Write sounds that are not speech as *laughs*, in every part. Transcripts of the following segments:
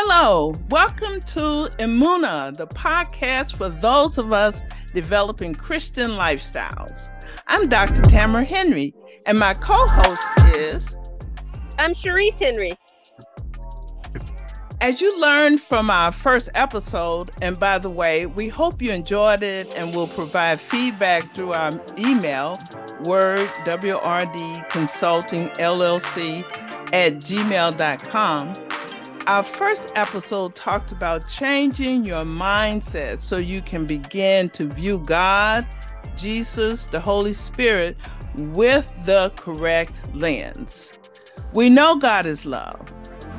Hello, welcome to Emuna, the podcast for those of us developing Christian lifestyles. I'm Dr. Tamara Henry, and my co host is. I'm Cherise Henry. As you learned from our first episode, and by the way, we hope you enjoyed it and will provide feedback through our email, word, WRD Consulting LLC at gmail.com. Our first episode talked about changing your mindset so you can begin to view God, Jesus, the Holy Spirit with the correct lens. We know God is love.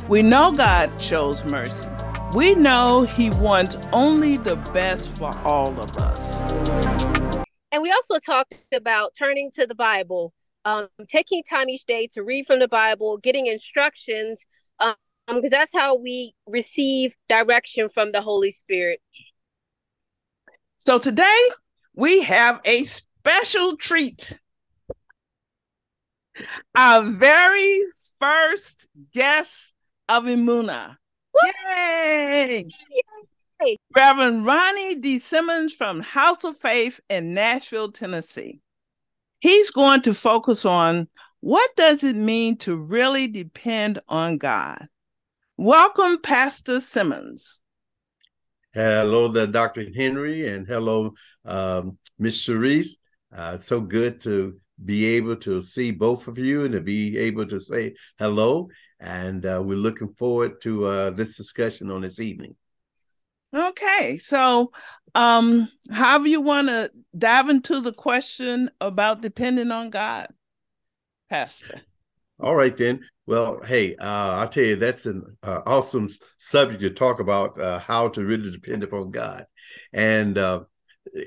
We know God shows mercy. We know He wants only the best for all of us. And we also talked about turning to the Bible, um, taking time each day to read from the Bible, getting instructions, Um, because that's how we receive direction from the Holy Spirit. So today we have a special treat. Our very first guest of Emuna. Yay! Yay! Reverend Ronnie D. Simmons from House of Faith in Nashville, Tennessee. He's going to focus on what does it mean to really depend on God. Welcome, Pastor Simmons. Hello there, Dr. Henry, and hello, um, Miss Cherise. Uh, so good to be able to see both of you and to be able to say hello. And uh, we're looking forward to uh, this discussion on this evening. Okay, so um, however you want to dive into the question about depending on God, Pastor. All right, then. Well, hey, uh, I'll tell you, that's an uh, awesome subject to talk about uh, how to really depend upon God. And uh,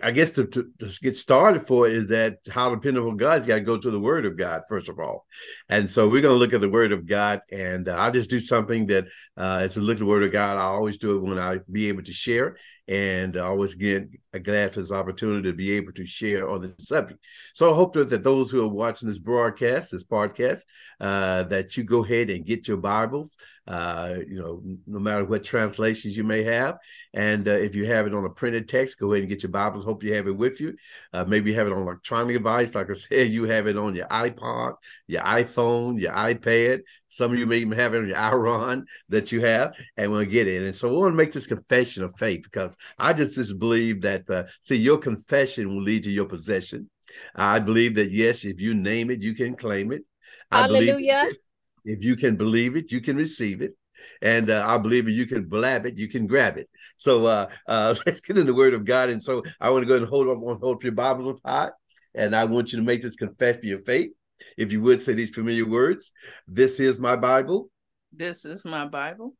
I guess to, to, to, get started for is that how dependable God's got to go to the Word of God first of all, and so we're going to look at the Word of God, and uh, I'll just do something that uh, as a look at the Word of God, I always do it when I be able to share, and always get glad for this opportunity to be able to share on this subject. So I hope that, those who are watching this broadcast, this podcast, uh, that you go ahead and get your Bibles, uh, you know, no matter what translations you may have, and uh, if you have it on a printed text, go ahead and get your Bibles. Hope you have it with you. Uh, maybe you have it on electronic device, like I said, you have it on your iPod, your iPhone, your iPad. Some of you may even have it your *laughs* Iron that you have, and we'll get it. And so we want to make this confession of faith because I just just believe that uh, see your confession will lead to your possession. I believe that yes, if you name it, you can claim it. I Hallelujah. Believe if you can believe it, you can receive it. And uh, I believe if you can blab it, you can grab it. So uh, uh, *laughs* let's get in the Word of God. And so I want to go ahead and hold up, hold up your Bibles up high, and I want you to make this confession of faith. If you would say these familiar words, this is my Bible. This is my Bible.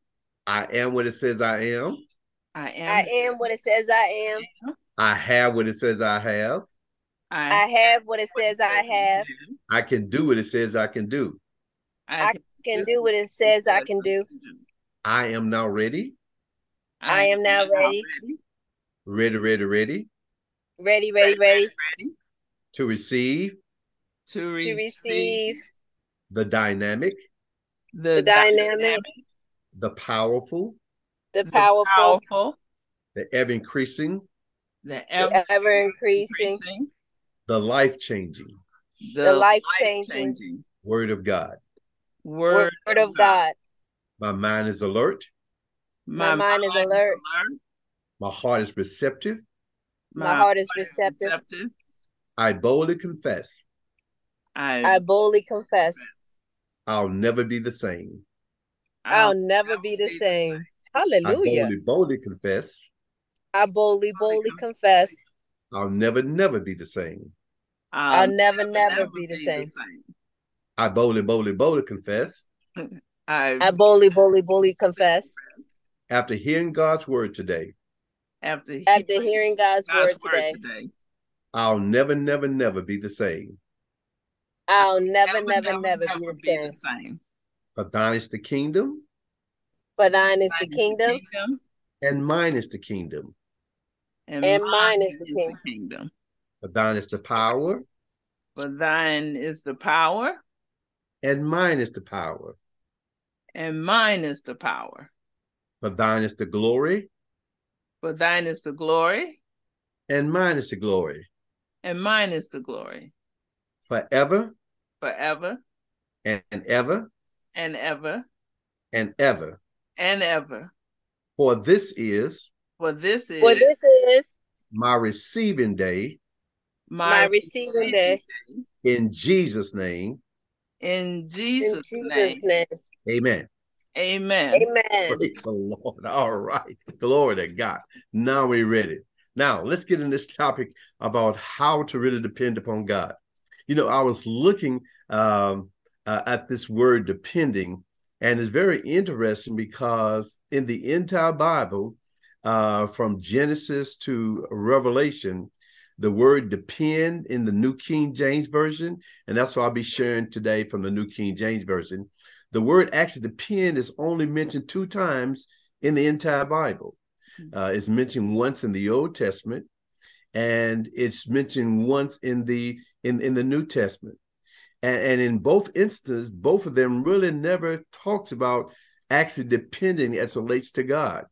I am what it says I am. I am. I am what it says I am. I have what it says I have. I, I have what it says I have. I can do what it says I can do. I can do what it says I can do. I am now ready. I am now ready. Ready, ready, ready. Ready, ready, ready. To receive. To, to receive. The dynamic. The, the dynamic. The powerful the powerful, the, powerful, the ever increasing, the ever, ever increasing, increasing, the life changing, the, the life changing word of God. Word, word of God. My mind is alert. My, My mind, mind, is alert. alert. My heart is receptive. My, My heart is receptive. receptive. I boldly confess. I, I boldly confess. I'll never be the same. I'll, I'll never be the same. same. Hallelujah. I boldly, boldly confess. I boldly, boldly confess. I'll never, never be the same. I'll, I'll never, never, never be, the, be same. the same. I boldly, boldly, boldly confess. *laughs* I, I boldly, boldly, boldly confess. After hearing God's word today. After, after hearing God's, God's word, today, word today. I'll never, never, never be the same. I'll never, never, never, never, never be, the, be the same. For thine is the kingdom for thine is the kingdom, kingdom, and mine is the kingdom, and, and mine, mine is, the, is the kingdom. For thine is the power, for thine is the power, and mine is the power, and mine is the power. For thine is the glory. For thine is the glory. And mine is the glory. And mine is the glory. Forever. Forever. And ever. And ever. And ever. And ever. For this is. For this is. For this is. My receiving day. My, my receiving day. In Jesus' name. In Jesus', In Jesus name. name. Amen. Amen. Amen. Praise the Lord. *laughs* All right. Glory to God. Now we're ready. Now let's get in this topic about how to really depend upon God. You know, I was looking um, uh, at this word depending, and it's very interesting because in the entire Bible, uh, from Genesis to Revelation, the word depend in the New King James Version, and that's what I'll be sharing today from the New King James Version. The word actually depend is only mentioned two times in the entire Bible. Hmm. Uh, it's mentioned once in the Old Testament, and it's mentioned once in the in, in the New Testament. And, and in both instances, both of them really never talks about actually depending as relates to God.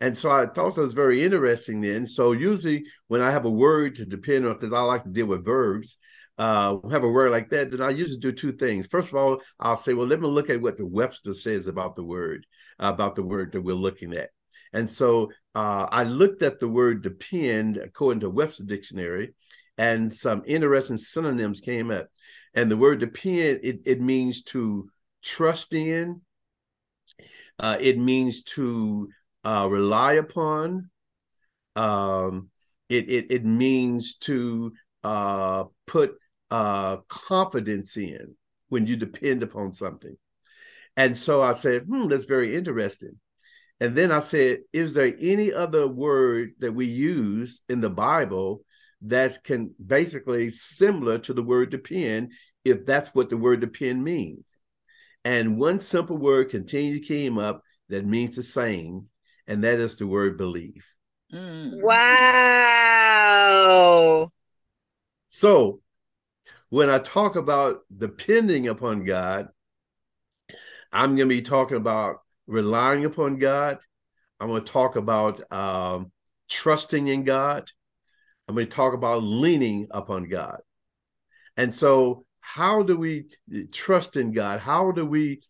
And so I thought that was very interesting then. So usually when I have a word to depend on, because I like to deal with verbs, uh, have a word like that, then I usually do two things. First of all, I'll say, well, let me look at what the Webster says about the word, about the word that we're looking at. And so uh, I looked at the word depend according to Webster Dictionary, and some interesting synonyms came up. And the word depend, it, it means to trust in, uh, it means to uh, rely upon, um, it, it, it means to uh, put uh, confidence in when you depend upon something. And so I said, hmm, that's very interesting. And then I said, is there any other word that we use in the Bible that can basically similar to the word depend, if that's what the word depend means? And one simple word continually came up that means the same, and that is the word believe. Mm. Wow. So when I talk about depending upon God, I'm going to be talking about relying upon God. I'm going to talk about um, trusting in God. I'm going to talk about leaning upon God. And so, how do we trust in God? How do we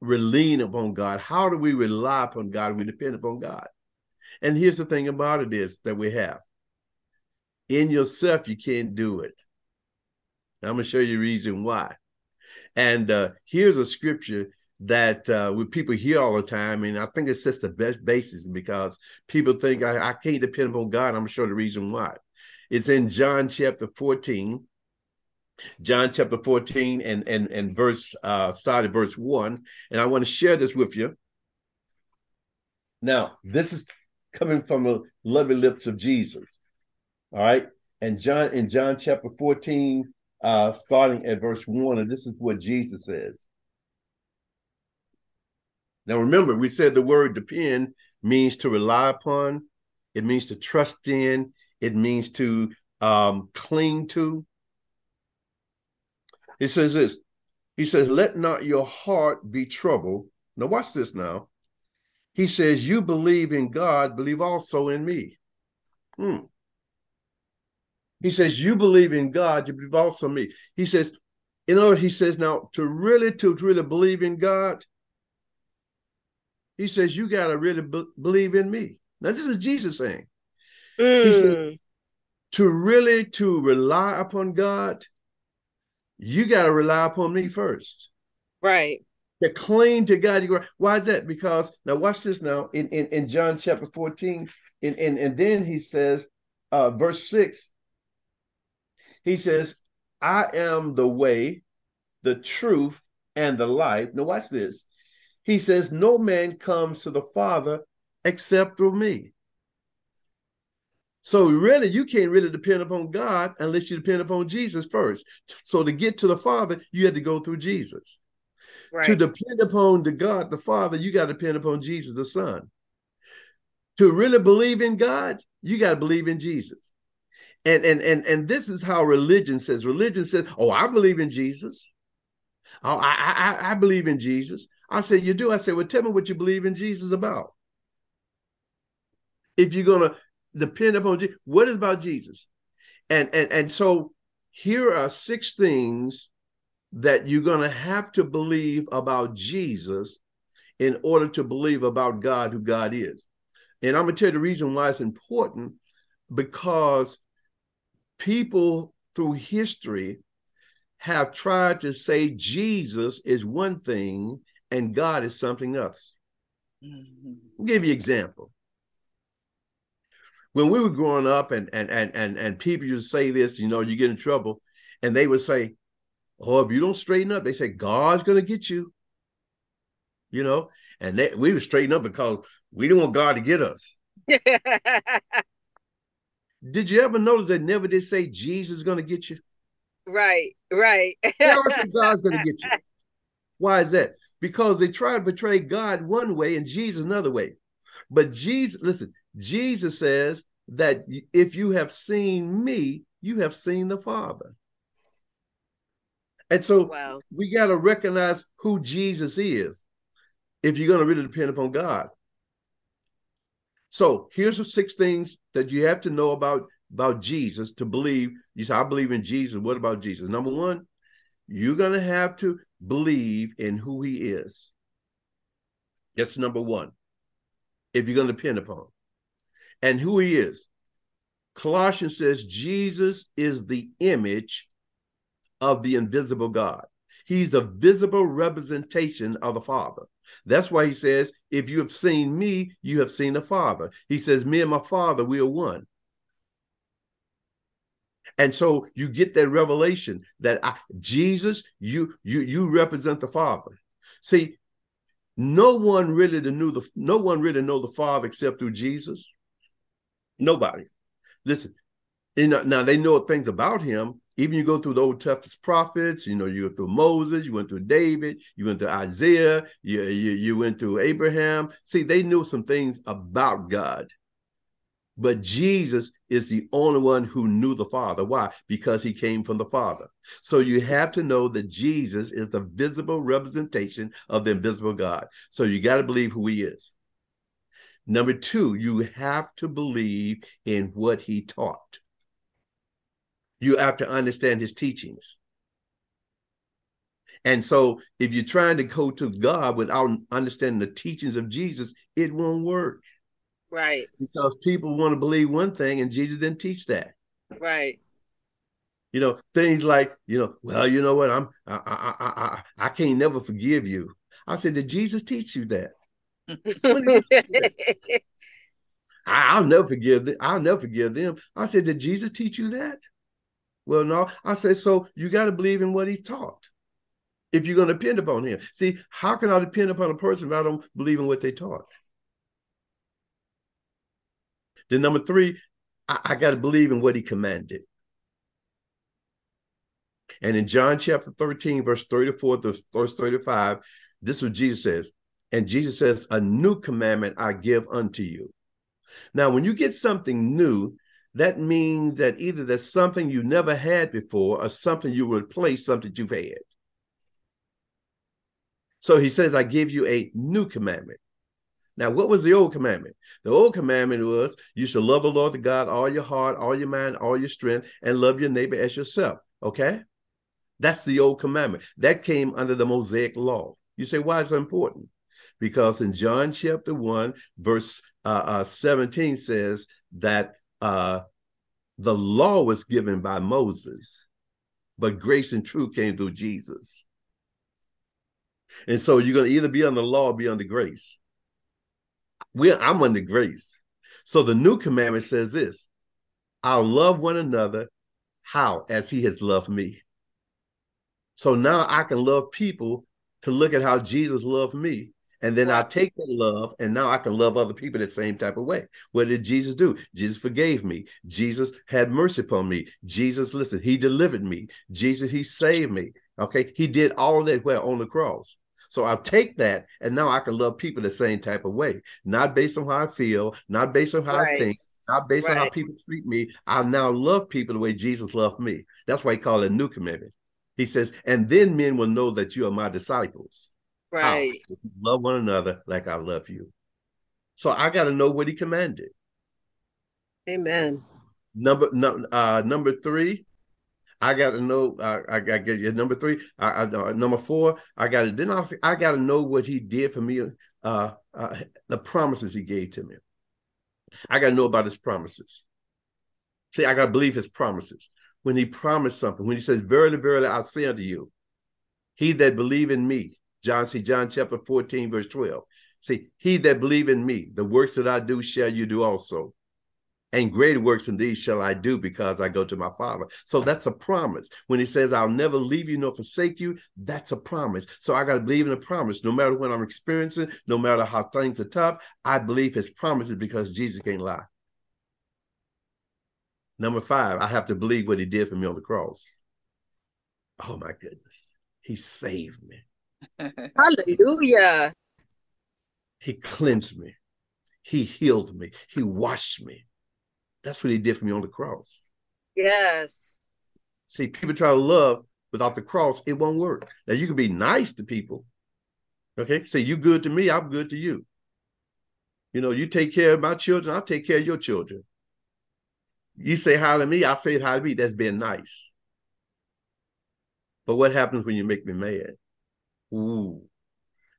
lean upon God? How do we rely upon God? We depend upon God. And here's the thing about it is that we have in yourself, you can't do it. I'm going to show you reason why. And uh, here's a scripture that uh, with people hear all the time, and I think it sets the best basis because people think I, I can't depend upon God. I'm show the reason why. It's in John chapter 14. John chapter 14 and and and verse uh started verse 1 and I want to share this with you. Now, this is coming from the lovely lips of Jesus. All right. And John in John chapter 14 uh starting at verse 1 and this is what Jesus says. Now remember, we said the word depend means to rely upon, it means to trust in, it means to um, cling to. He says this. He says, Let not your heart be troubled. Now, watch this now. He says, You believe in God, believe also in me. Hmm. He says, You believe in God, you believe also in me. He says, in other words, he says, now to really, to really believe in God, he says, You got to really be- believe in me. Now, this is Jesus saying. Mm. He said, mm. To really to rely upon God, you got to rely upon me first. Right. To cling to God. You go, why is that? Because now watch this now in, in, in John chapter 14. And, and, and then he says, uh, verse 6, he says, I am the way, the truth, and the life. Now watch this. He says, No man comes to the Father except through me. So really, you can't really depend upon God unless you depend upon Jesus first. So to get to the Father, you had to go through Jesus. Right. To depend upon the God, the Father, you got to depend upon Jesus, the Son. To really believe in God, you got to believe in Jesus. And and and and this is how religion says. Religion says, "Oh, I believe in Jesus. Oh, I I I believe in Jesus." I said, You do? I said, Well, tell me what you believe in Jesus about. If you're gonna depend upon Jesus, what is about Jesus? And and and so here are six things that you're gonna have to believe about Jesus in order to believe about God, who God is. And I'm gonna tell you the reason why it's important because people through history have tried to say Jesus is one thing and God is something else. Mm-hmm. I'll give you an example. When we were growing up and and and and and people used to say this, you know, you get in trouble, and they would say, Oh, if you don't straighten up, they say God's gonna get you. You know, and they, we would straighten up because we didn't want God to get us. *laughs* did you ever notice they never did say Jesus is gonna get you? Right, right. they always say God's gonna get you. *laughs* Why is that? Because they try to portray God one way and Jesus another way. But Jesus, listen, Jesus says that if you have seen me, you have seen the Father. And so wow. we got to recognize who Jesus is if you're going to really depend upon God. So here's the six things that you have to know about, about Jesus to believe. You say, I believe in Jesus. What about Jesus? Number one, you're going to have to believe in who he is. That's number one, if you're going to depend upon and who he is. Colossians says Jesus is the image of the invisible God. He's the visible representation of the Father. That's why he says, If you have seen me, you have seen the Father. He says, Me and my Father, we are one. And so you get that revelation that I, Jesus, you you you represent the Father. See, no one really knew the no one really know the Father except through Jesus. Nobody. Listen, you know, now they know things about him. Even you go through the Old Testament prophets, you know, you go through Moses, you went through David, you went through Isaiah, you, you, you went through Abraham. See, they knew some things about God. But Jesus is the only one who knew the Father. Why? Because he came from the Father. So you have to know that Jesus is the visible representation of the invisible God. So you got to believe who he is. Number two, you have to believe in what he taught. You have to understand his teachings. And so if you're trying to go to God without understanding the teachings of Jesus, it won't work. Right. Because people want to believe one thing and Jesus didn't teach that. Right. You know, things like, you know, well, you know what, I'm I I I I, I can't never forgive you. I said, did Jesus teach you that? *laughs* I, will never forgive them. I'll never forgive them. I said, did Jesus teach you that? Well, no. I said, so you got to believe in what he taught. If you're going to depend upon him. See, how can I depend upon a person if I don't believe in what they taught? Then number three, I, I got to believe in what he commanded. And in John chapter 13, verse 34 to verse 35, this is what Jesus says. And Jesus says, A new commandment I give unto you. Now, when you get something new, that means that either there's something you never had before or something you replace something you've had. So he says, I give you a new commandment. Now, what was the old commandment? The old commandment was you should love the Lord the God all your heart, all your mind, all your strength, and love your neighbor as yourself. Okay? That's the old commandment. That came under the Mosaic law. You say, why is it important? Because in John chapter 1, verse uh, uh, 17 says that uh, the law was given by Moses, but grace and truth came through Jesus. And so you're going to either be under the law or be under grace we I'm under grace. So the new commandment says this I'll love one another how? As he has loved me. So now I can love people to look at how Jesus loved me. And then I take that love and now I can love other people the same type of way. What did Jesus do? Jesus forgave me. Jesus had mercy upon me. Jesus, listen, he delivered me. Jesus, he saved me. Okay. He did all that well on the cross. So I take that and now I can love people the same type of way, not based on how I feel, not based on how right. I think, not based right. on how people treat me. I now love people the way Jesus loved me. That's why he called it a new commitment. He says, and then men will know that you are my disciples. Right. Love one another like I love you. So I got to know what he commanded. Amen. Number no, uh, number three, I got to know. Uh, I got get you. Number three, I, I, uh, number four, I got to. Then I, I got to know what He did for me. Uh, uh, the promises He gave to me. I got to know about His promises. See, I got to believe His promises. When He promised something, when He says, "Verily, verily, I say unto you, He that believe in Me." John, see John chapter fourteen, verse twelve. See, He that believe in Me, the works that I do shall you do also and greater works than these shall I do because I go to my Father. So that's a promise. When he says, I'll never leave you nor forsake you, that's a promise. So I got to believe in a promise. No matter what I'm experiencing, no matter how things are tough, I believe his promises because Jesus can't lie. Number five, I have to believe what he did for me on the cross. Oh my goodness. He saved me. *laughs* Hallelujah. He cleansed me. He healed me. He washed me. That's what he did for me on the cross. Yes. See, people try to love without the cross, it won't work. Now you can be nice to people. Okay. Say you good to me, I'm good to you. You know, you take care of my children, I'll take care of your children. You say hi to me, I say hi to me. That's being nice. But what happens when you make me mad? Ooh.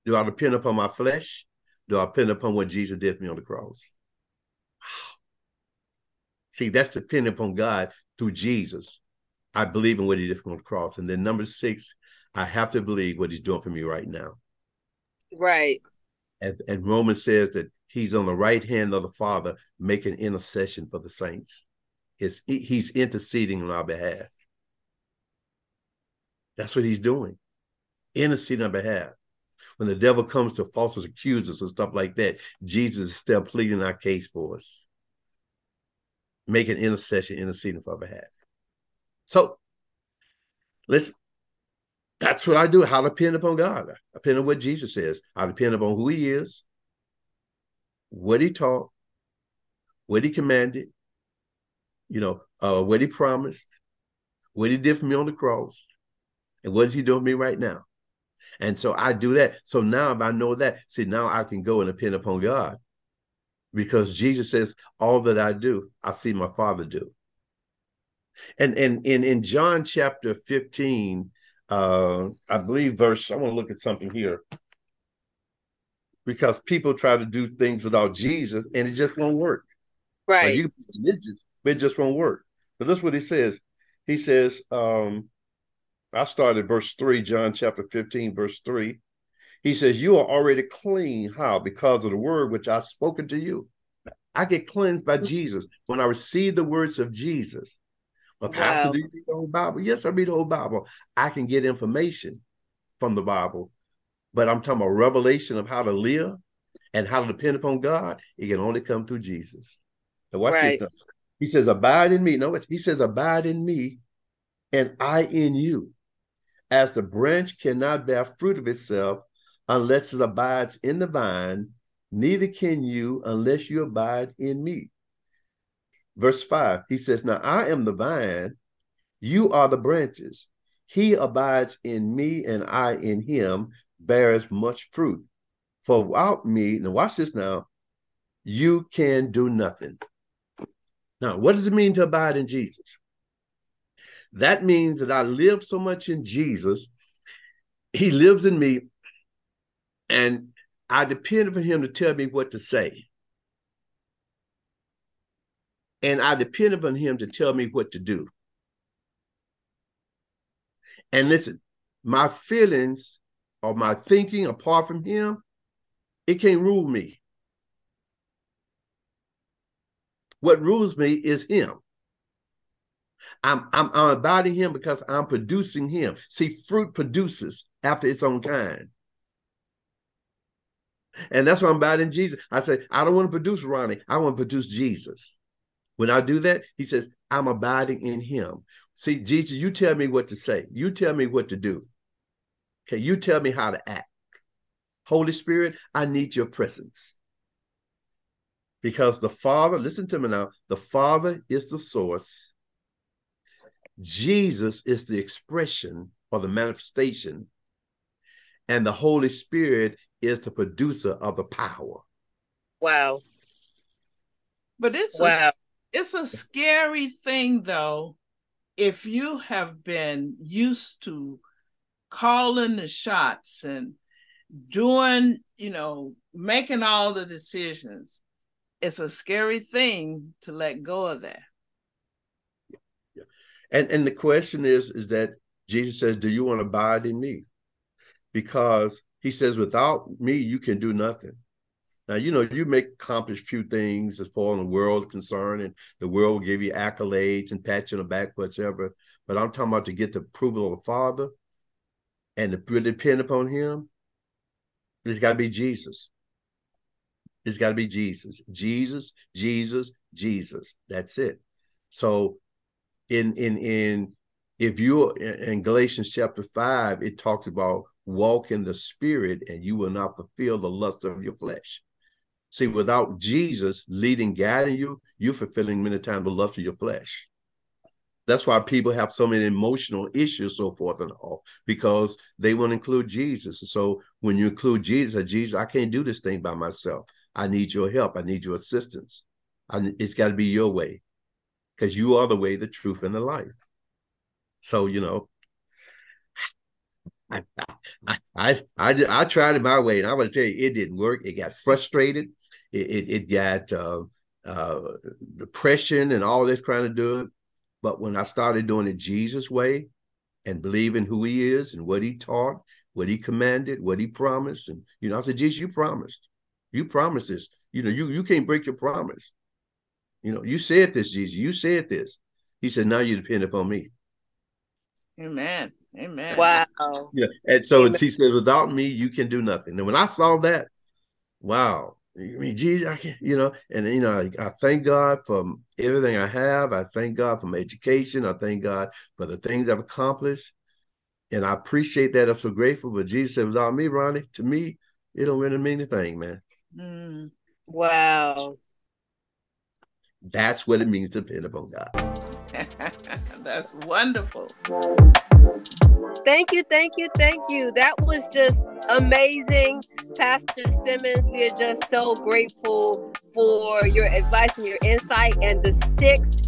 Do I depend upon my flesh? Do I depend upon what Jesus did for me on the cross? See, that's dependent upon God through Jesus. I believe in what he did on the cross. And then number six, I have to believe what he's doing for me right now. Right. And, and Romans says that he's on the right hand of the Father making intercession for the saints. His, he's interceding on our behalf. That's what he's doing. Interceding on behalf. When the devil comes to falsely accuse us and stuff like that, Jesus is still pleading our case for us make an intercession, interceding for our behalf. So, listen, that's what I do. How depend upon God. I depend on what Jesus says. I depend upon who he is, what he taught, what he commanded, you know, uh, what he promised, what he did for me on the cross, and what is he doing for me right now. And so I do that. So now if I know that, see, now I can go and depend upon God because Jesus says, All that I do, I see my Father do. And and in, in John chapter 15, uh, I believe verse, I want to look at something here. Because people try to do things without Jesus and it just won't work. Right. Like you religious, but it just won't work. But that's what he says. He says, um, I started verse 3, John chapter 15, verse 3. He says, You are already clean. How? Because of the word which I've spoken to you. I get cleansed by Jesus when I receive the words of Jesus. But wow. Pastor, do you read the whole Bible? Yes, I read the whole Bible. I can get information from the Bible, but I'm talking about revelation of how to live and how to depend upon God. It can only come through Jesus. And watch right. this. He says, "Abide in me." No, he says, "Abide in me, and I in you." As the branch cannot bear fruit of itself unless it abides in the vine, neither can you unless you abide in me. Verse 5, he says, Now I am the vine, you are the branches. He abides in me, and I in him, bears much fruit. For without me, now watch this now, you can do nothing. Now, what does it mean to abide in Jesus? That means that I live so much in Jesus, he lives in me, and I depend on him to tell me what to say. And I depend upon him to tell me what to do. And listen, my feelings or my thinking apart from him, it can't rule me. What rules me is him. I'm, I'm, I'm abiding him because I'm producing him. See, fruit produces after its own kind. And that's why I'm abiding in Jesus. I say, I don't want to produce Ronnie. I want to produce Jesus. When I do that, he says, I'm abiding in him. See, Jesus, you tell me what to say. You tell me what to do. Okay, you tell me how to act. Holy Spirit, I need your presence. Because the Father, listen to me now, the Father is the source. Jesus is the expression or the manifestation. And the Holy Spirit is the producer of the power. Wow. But it's wow. a, It's a scary thing, though, if you have been used to calling the shots and doing, you know, making all the decisions. It's a scary thing to let go of that. Yeah. And and the question is, is that Jesus says, Do you want to abide in me? Because he says, without me, you can do nothing. Now, you know, you may accomplish few things as far as the world is concerned, and the world will give you accolades and pat you on the back, whatever. But I'm talking about to get the approval of the Father and to really depend upon Him. It's got to be Jesus. It's got to be Jesus. Jesus, Jesus, Jesus. That's it. So, in in in if you in Galatians chapter five, it talks about walk in the spirit and you will not fulfill the lust of your flesh. See, without Jesus leading, guiding you, you're fulfilling many times the lust of your flesh. That's why people have so many emotional issues, so forth and all, because they want to include Jesus. So when you include Jesus, Jesus, I can't do this thing by myself. I need your help. I need your assistance. I, it's got to be your way, because you are the way, the truth, and the life. So you know, I I I I, I tried it my way, and I'm going to tell you, it didn't work. It got frustrated it, it, it got uh, uh, depression and all this trying to do it. But when I started doing it Jesus' way and believing who he is and what he taught, what he commanded, what he promised, and you know, I said, Jesus, you promised. You promised this. You know, you you can't break your promise. You know, you said this, Jesus. You said this. He said, now you depend upon me. Amen. Amen. Wow. Yeah. And so Amen. he says, without me, you can do nothing. And when I saw that, wow, I mean, geez, I can, you know, and you know, I, I, thank God for everything I have. I thank God for my education. I thank God for the things I've accomplished, and I appreciate that. I'm so grateful. But Jesus said, "Without me, Ronnie, to me, it don't really mean anything, man." Mm. Wow, that's what it means to depend upon God. *laughs* that's wonderful. Thank you, thank you, thank you. That was just amazing. Pastor Simmons, we are just so grateful for your advice and your insight and the six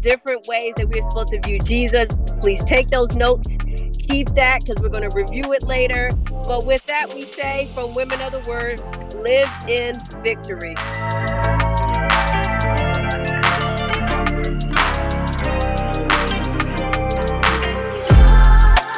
different ways that we're supposed to view Jesus. Please take those notes, keep that because we're going to review it later. But with that, we say from Women of the Word, live in victory.